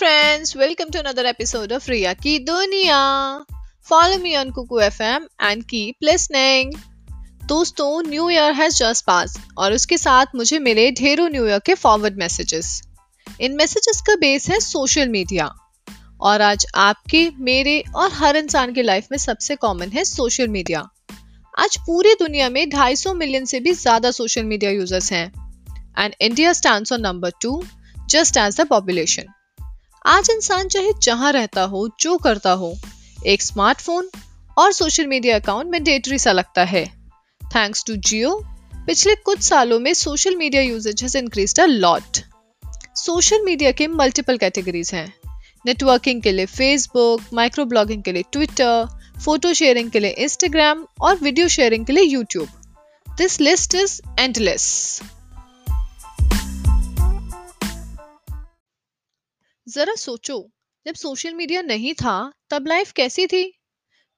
friends, welcome to another episode of Riya Ki Duniya. Follow me on Kuku FM and keep listening. दोस्तों new year has just pass और उसके साथ मुझे मिले ढेरों new year के फॉरवर्ड मैसेजेस इन मैसेजेस का बेस है सोशल मीडिया और आज आपके मेरे और हर इंसान की लाइफ में सबसे कॉमन है सोशल मीडिया आज पूरी दुनिया में 250 मिलियन से भी ज़्यादा सोशल मीडिया यूज़र्स हैं and India stands on number two just as the population आज इंसान चाहे जहाँ रहता हो, जो करता हो, एक स्मार्टफ़ोन और सोशल मीडिया अकाउंट मैंडेटरी सा लगता है। थैंक्स टू जियो पिछले कुछ सालों में social media usage has increased a lot social media के मल्टीपल कैटेगरीज हैं। नेटवर्किंग के लिए फेसबुक माइक्रो ब्लॉगिंग के लिए ट्विटर फ़ोटो शेयरिंग के लिए इंस्टाग्राम और वीडियो शेयरिंग के लिए YouTube this list is endless जरा सोचो जब सोशल मीडिया नहीं था तब लाइफ कैसी थी?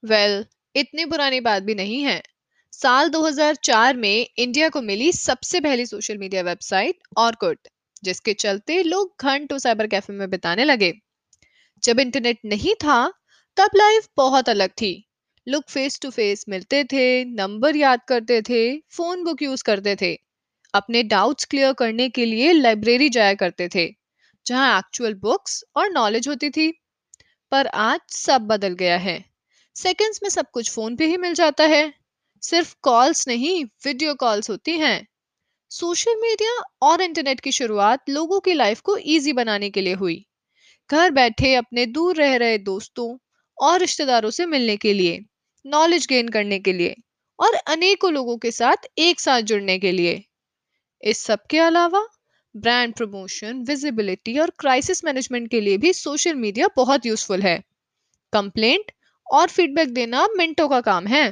वेल well, इतनी पुरानी बात भी नहीं है। साल 2004 में इंडिया को मिली सबसे पहली सोशल मीडिया वेबसाइट ऑर्कुट जिसके चलते लोग घंटों साइबर कैफ़े में बिताने लगे। जब इंटरनेट नहीं था तब लाइफ बहुत अलग थी। लोग फेस टू फेस मिलते थे नंबर याद करते थे फ़ोन बुक यूज़ करते थे। अपने डाउट्स क्लियर करने के लिए लाइब्रेरी जाया करते थे। जहाँ एक्चुअल बुक्स और नॉलेज होती थी। पर आज सब बदल गया है। सेकंड्स में सब कुछ फ़ोन पे ही मिल जाता है। सिर्फ़ कॉल्स नहीं वीडियो कॉल्स होती हैं। सोशल मीडिया और इंटरनेट की शुरुआत लोगों की लाइफ को इजी बनाने के लिए हुई। घर बैठे अपने दूर रह रहे दोस्तों और रिश्तेदारों से मिलने के लिए नॉलेज गेन करने के लिए और अनेकों लोगों के साथ एक साथ जुड़ने के लिए। इस सब के अलावा ब्रांड प्रमोशन विजिबिलिटी और क्राइसिस मैनेजमेंट के लिए भी सोशल मीडिया बहुत यूजफुल है। कंप्लेंट और फीडबैक देना मिनटों का काम है।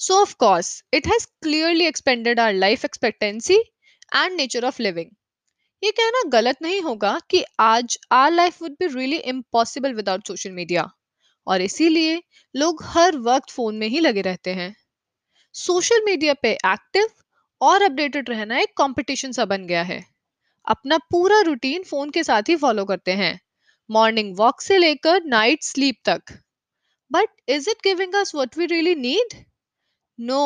So of course it has clearly expanded our life expectancy and nature of living ये कहना गलत नहीं होगा कि आज our life would be really impossible without social media और इसीलिए लोग हर वक्त फ़ोन में ही लगे रहते हैं। सोशल मीडिया पे एक्टिव और अपडेटेड रहना एक कंपटीशन सा बन गया है। अपना पूरा रूटीन फ़ोन के साथ ही फॉलो करते हैं। मॉर्निंग वॉक से लेकर नाइट स्लीप तक। But is it giving us what we really need no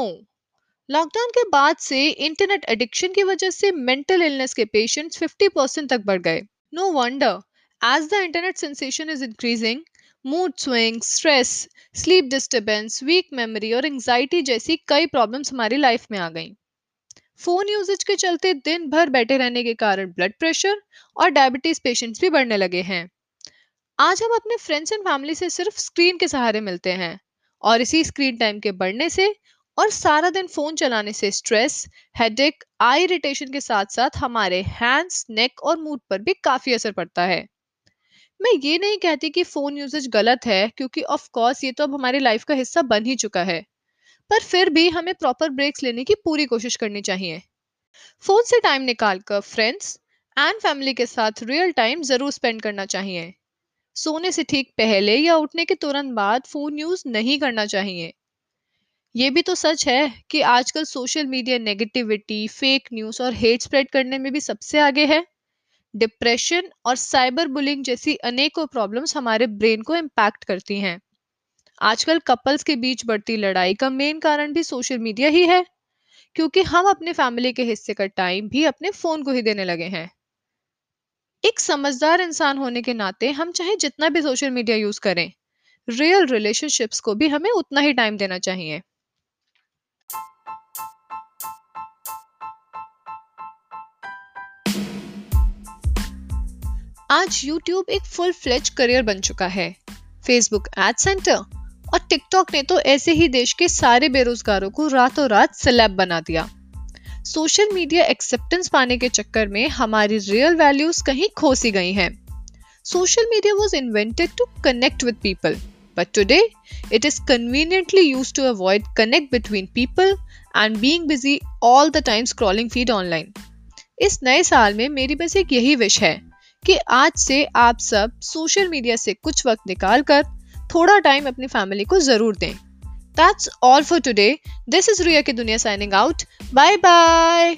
lockdown के बाद से इंटरनेट एडिक्शन की वजह से मेंटल इलनेस के पेशेंट्स 50 परसेंट तक बढ़ गए। No wonder as the internet sensation is increasing mood swing stress sleep disturbance weak memory और एंजाइटी जैसी कई प्रॉब्लम्स हमारी लाइफ में आ गई। फ़ोन यूजेज के चलते दिन भर बैठे रहने के कारण ब्लड प्रेशर और डायबिटीज़ पेशेंट्स भी बढ़ने लगे हैं। आज हम अपने फ्रेंड्स एंड फैमिली से सिर्फ़ स्क्रीन के सहारे मिलते हैं और इसी स्क्रीन टाइम के बढ़ने से और सारा दिन फ़ोन चलाने से स्ट्रेस हेडेक आई इरिटेशन के साथ साथ हमारे हैंड्स नेक और मूड पर भी काफ़ी असर पड़ता है। मैं ये नहीं कहती कि फ़ोन यूजेज गलत है, क्योंकि ऑफ़ कोर्स ये तो अब हमारी लाइफ का हिस्सा बन ही चुका है। पर फिर भी हमें प्रॉपर ब्रेक्स लेने की पूरी कोशिश करनी चाहिए। फ़ोन से टाइम निकालकर फ्रेंड्स एंड फैमिली के साथ रियल टाइम ज़रूर स्पेंड करना चाहिए। सोने से ठीक पहले या उठने के तुरंत बाद फ़ोन यूज़ नहीं करना चाहिए। ये भी तो सच है कि आजकल social media negativity fake news और हेट स्प्रेड करने में भी सबसे आगे है। डिप्रेशन और साइबर बुलिंग जैसी अनेकों प्रॉब्लम्स हमारे ब्रेन को इम्पैक्ट करती हैं। आजकल कपल्स के बीच बढ़ती लड़ाई का मेन कारण भी सोशल मीडिया ही है, क्योंकि हम अपने फैमिली के हिस्से का टाइम भी अपने फ़ोन को ही देने लगे हैं। एक समझदार इंसान होने के नाते हम चाहे जितना भी सोशल मीडिया यूज़ करें रियल रिलेशनशिप्स को भी हमें उतना ही टाइम देना चाहिए। आज YouTube एक फुल फ्लेज करियर बन चुका है। फेसबुक एड सेंटर और टिकटॉक ने तो ऐसे ही देश के सारे बेरोजगारों को रातों रात सिलेब बना दिया। सोशल मीडिया एक्सेप्टेंस पाने के चक्कर में हमारी रियल वैल्यूज़ कहीं खोसी गई हैं। Social media was invented to connect with people but today it is conveniently use to avoid connect between people and being busy all the time scrolling feed online इस नए साल में मेरी बस एक यही विश है कि आज से आप सब सोशल मीडिया से कुछ वक्त निकाल कर थोड़ा टाइम अपनी फैमिली को ज़रूर दें। That's all for today this is Riya की दुनिया साइनिंग आउट बाय बाय